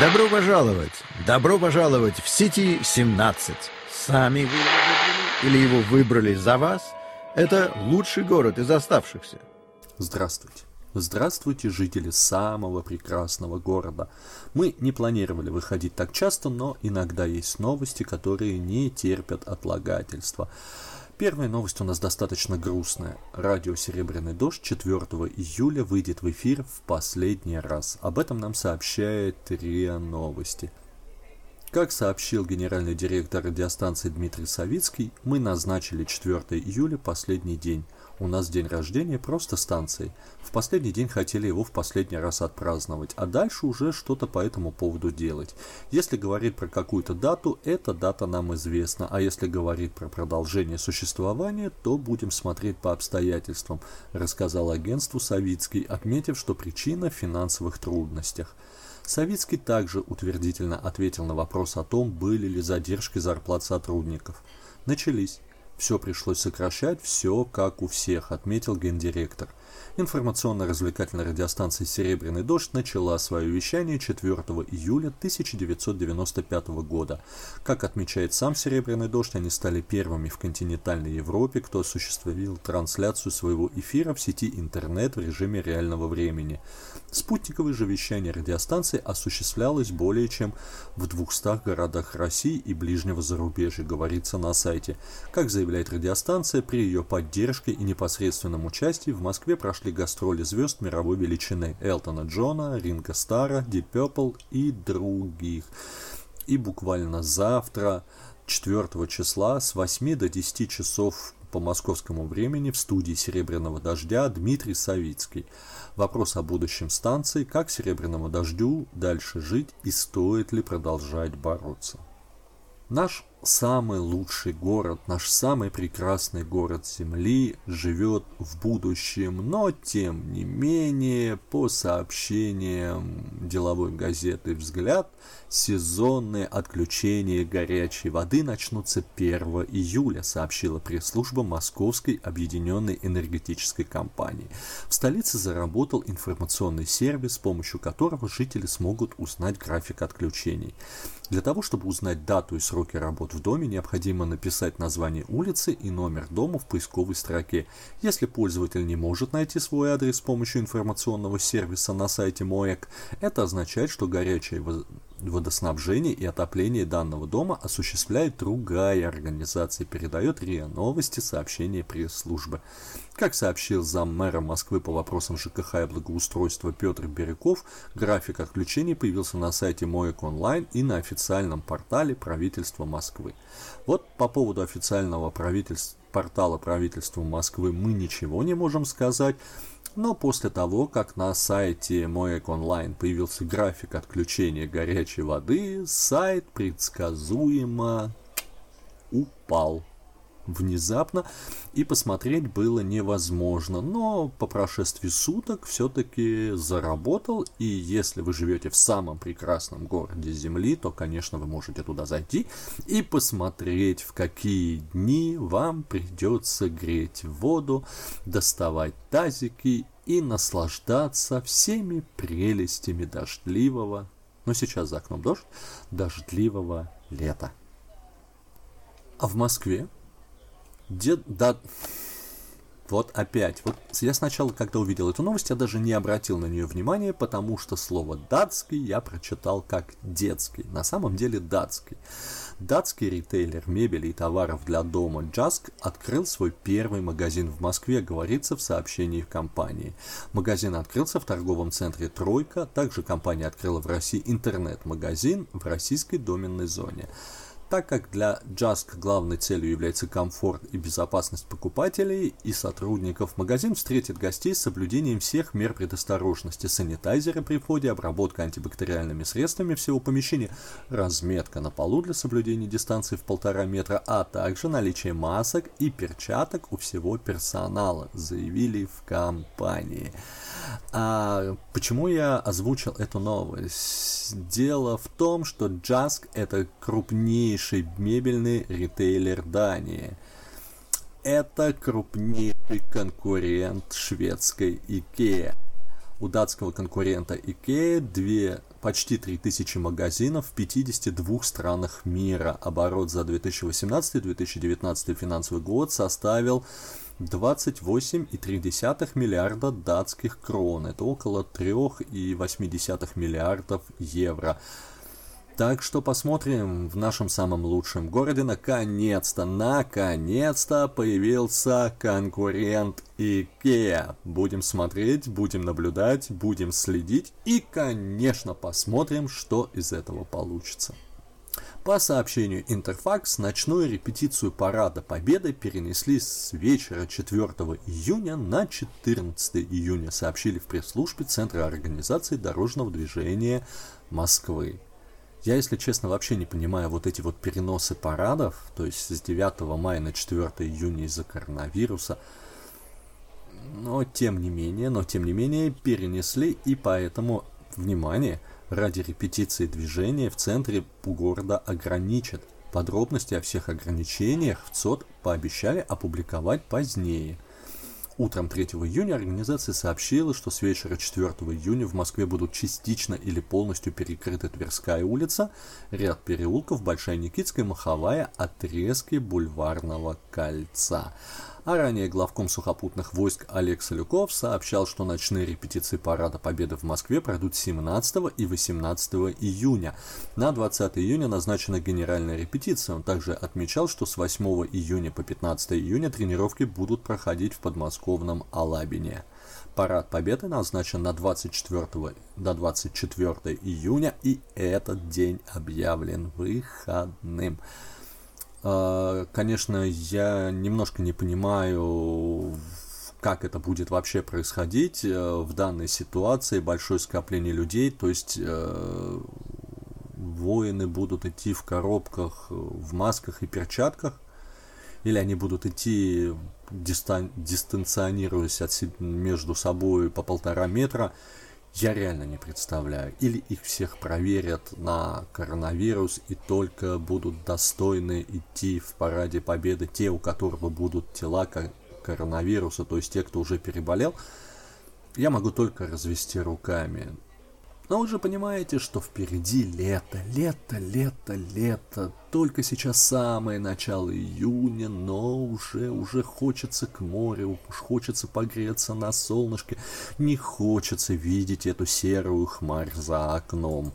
Добро пожаловать! Добро пожаловать в Сити 17. Сами вы его выбрали или его выбрали за вас? Это лучший город из оставшихся. Здравствуйте. Здравствуйте, жители самого прекрасного города. Мы не планировали выходить так часто, но иногда есть новости, которые не терпят отлагательства. Первая новость у нас достаточно грустная. Радио «Серебряный дождь» 4 июля выйдет в эфир в последний раз. Об этом нам сообщает РИА Новости. Как сообщил генеральный директор радиостанции Дмитрий Савицкий, мы назначили 4 июля последний день. У нас день рождения просто станции. В последний день хотели его в последний раз отпраздновать, а дальше уже что-то по этому поводу делать. Если говорить про какую-то дату, эта дата нам известна, а если говорить про продолжение существования, то будем смотреть по обстоятельствам, рассказал агентству Савицкий, отметив, что причина в финансовых трудностях. Савицкий также утвердительно ответил на вопрос о том, были ли задержки зарплат сотрудников. Начались. Все пришлось сокращать, все как у всех, отметил гендиректор. Информационно-развлекательная радиостанция «Серебряный дождь» начала свое вещание 4 июля 1995 года. Как отмечает сам «Серебряный дождь», они стали первыми в континентальной Европе, кто осуществил трансляцию своего эфира в сети интернет в режиме реального времени. Спутниковое же вещание радиостанции осуществлялось более чем в 200 городах России и ближнего зарубежья, говорится на сайте. Как заявляет радиостанция, при ее поддержке и непосредственном участии в Москве прошли гастроли звезд мировой величины Элтона Джона, Ринга Стара, Deep Purple и других. И буквально завтра, 4 числа, с 8 до 10 часов по московскому времени в студии «Серебряного дождя» Дмитрий Савицкий. Вопрос о будущем станции, как «Серебряному дождю» дальше жить и стоит ли продолжать бороться. Наш самый лучший город, наш самый прекрасный город Земли живет в будущем, но тем не менее, по сообщениям деловой газеты «Взгляд», сезонные отключения горячей воды начнутся 1 июля, сообщила пресс-служба Московской объединенной энергетической компании. В столице заработал информационный сервис, с помощью которого жители смогут узнать график отключений. Для того, чтобы узнать дату и сроки работ в доме, необходимо написать название улицы и номер дома в поисковой строке. Если пользователь не может найти свой адрес с помощью информационного сервиса на сайте МОЭК, это означает, что горячее водоснабжение и отопление данного дома осуществляет другая организация, передает РИА Новости сообщение пресс-службы. Как сообщил зам мэра Москвы по вопросам ЖКХ и благоустройства Петр Бирюков, график отключений появился на сайте МОЭК онлайн и на официальном портале правительства Москвы. Вот по поводу официального правительства портала правительства Москвы мы ничего не можем сказать. Но после того, как на сайте Моек Онлайн появился график отключения горячей воды, сайт предсказуемо упал внезапно, и посмотреть было невозможно. Но по прошествии суток все-таки заработал, и если вы живете в самом прекрасном городе Земли, то, конечно, вы можете туда зайти и посмотреть, в какие дни вам придется греть воду, доставать тазики и наслаждаться всеми прелестями дождливого, но сейчас за окном дождь, дождливого лета. А в Москве Дед, да, вот опять. Вот я сначала, когда увидел эту новость, я даже не обратил на нее внимания, потому что слово датский я прочитал как детский. На самом деле датский. Датский ритейлер мебели и товаров для дома Jask открыл свой первый магазин в Москве, говорится в сообщении в компании. Магазин открылся в торговом центре «Тройка». Также компания открыла в России интернет-магазин в российской доменной зоне. Так как для Jask главной целью является комфорт и безопасность покупателей и сотрудников, магазин встретит гостей с соблюдением всех мер предосторожности, санитайзеры при входе, обработка антибактериальными средствами всего помещения, разметка на полу для соблюдения дистанции в полтора метра, а также наличие масок и перчаток у всего персонала, заявили в компании. А почему я озвучил эту новость? Дело в том, что Jask это крупнейший мебельный ритейлер Дании. Это крупнейший конкурент шведской IKEA. у датского конкурента IKEA две, почти 3000 магазинов в 52 странах мира. Оборот за 2018-2019 финансовый год составил 28,3 миллиарда датских крон. Это около 3,8 миллиардов евро. Так что посмотрим в нашем самом лучшем городе. Наконец-то, наконец-то появился конкурент IKEA. Будем смотреть, будем наблюдать, будем следить и, конечно, посмотрим, что из этого получится. По сообщению Интерфакс, ночную репетицию Парада Победы перенесли с вечера 4 июня на 14 июня, сообщили в пресс-службе Центра организации дорожного движения Москвы. Я, если честно, вообще не понимаю вот эти вот переносы парадов, то есть с 9 мая на 4 июня из-за коронавируса. Но тем не менее, но тем не менее перенесли и поэтому, внимание, ради репетиции движения в центре города ограничат. Подробности о всех ограничениях в ЦОД пообещали опубликовать позднее – Утром 3 июня организация сообщила, что с вечера 4 июня в Москве будут частично или полностью перекрыты Тверская улица, ряд переулков, Большая Никитская, Маховая, отрезки Бульварного кольца. А ранее главком сухопутных войск Олег Солюков сообщал, что ночные репетиции Парада Победы в Москве пройдут 17 и 18 июня. На 20 июня назначена генеральная репетиция. Он также отмечал, что с 8 июня по 15 июня тренировки будут проходить в подмосковном Алабине. Парад Победы назначен на 24 до 24 июня, и этот день объявлен выходным. А, конечно, я немножко не понимаю, как это будет вообще происходить э, в данной ситуации, большое скопление людей, то есть э, воины будут идти в коробках, в масках и перчатках, или они будут идти дистан- дистанционируясь от, между собой по полтора метра, я реально не представляю. Или их всех проверят на коронавирус и только будут достойны идти в параде победы те, у которых будут тела коронавируса, то есть те, кто уже переболел. Я могу только развести руками. Но вы же понимаете, что впереди лето, лето, лето, лето. Только сейчас самое начало июня, но уже, уже хочется к морю, уж хочется погреться на солнышке. Не хочется видеть эту серую хмарь за окном.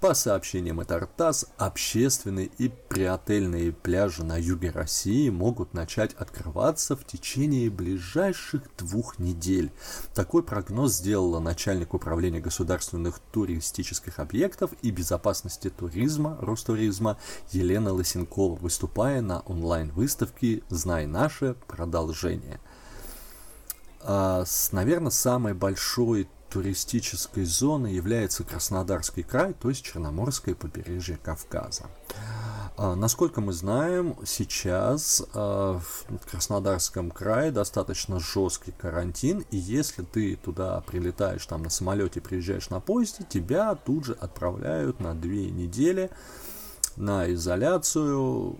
По сообщениям Этартас, общественные и приотельные пляжи на юге России могут начать открываться в течение ближайших двух недель. Такой прогноз сделала начальник управления государственных туристических объектов и безопасности туризма Ростуризма Елена Лысенкова, выступая на онлайн-выставке «Знай наше продолжение». А, наверное, самой большой туристической зоной является Краснодарский край, то есть Черноморское побережье Кавказа. А, насколько мы знаем, сейчас а, в Краснодарском крае достаточно жесткий карантин, и если ты туда прилетаешь там на самолете, приезжаешь на поезде, тебя тут же отправляют на две недели на изоляцию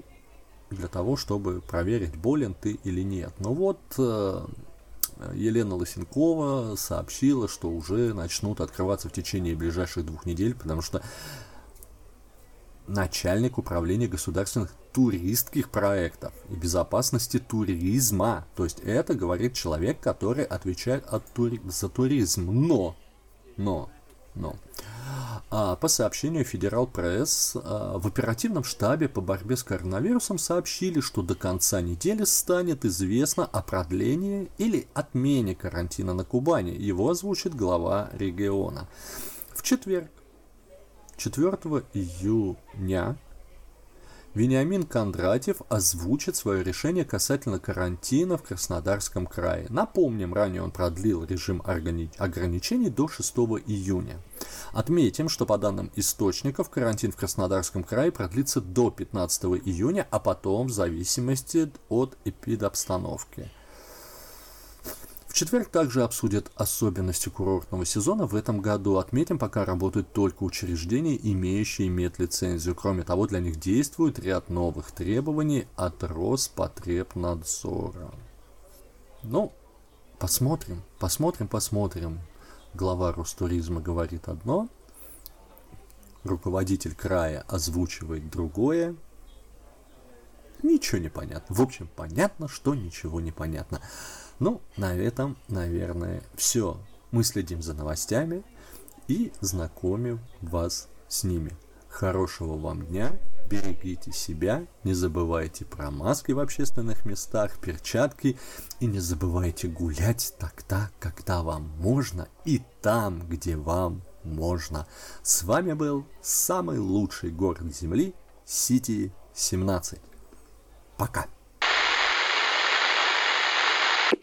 для того, чтобы проверить, болен ты или нет. Но вот э, Елена Лосенкова сообщила, что уже начнут открываться в течение ближайших двух недель, потому что начальник управления государственных туристских проектов и безопасности туризма. То есть это говорит человек, который отвечает от тури... за туризм. Но, но, но, по сообщению Федерал Пресс, а, в оперативном штабе по борьбе с коронавирусом сообщили, что до конца недели станет известно о продлении или отмене карантина на Кубани. Его озвучит глава региона. В четверг, 4 июня, Вениамин Кондратьев озвучит свое решение касательно карантина в Краснодарском крае. Напомним, ранее он продлил режим ограничений до 6 июня. Отметим, что по данным источников, карантин в Краснодарском крае продлится до 15 июня, а потом в зависимости от эпидобстановки. В четверг также обсудят особенности курортного сезона в этом году. Отметим, пока работают только учреждения, имеющие медлицензию. Кроме того, для них действует ряд новых требований от Роспотребнадзора. Ну, посмотрим, посмотрим, посмотрим. Глава Ростуризма говорит одно, руководитель края озвучивает другое, ничего не понятно. В общем, понятно, что ничего не понятно. Ну, на этом, наверное, все. Мы следим за новостями и знакомим вас с ними. Хорошего вам дня, берегите себя, не забывайте про маски в общественных местах, перчатки и не забывайте гулять тогда, когда вам можно и там, где вам можно. С вами был самый лучший город Земли, Сити 17. Пока.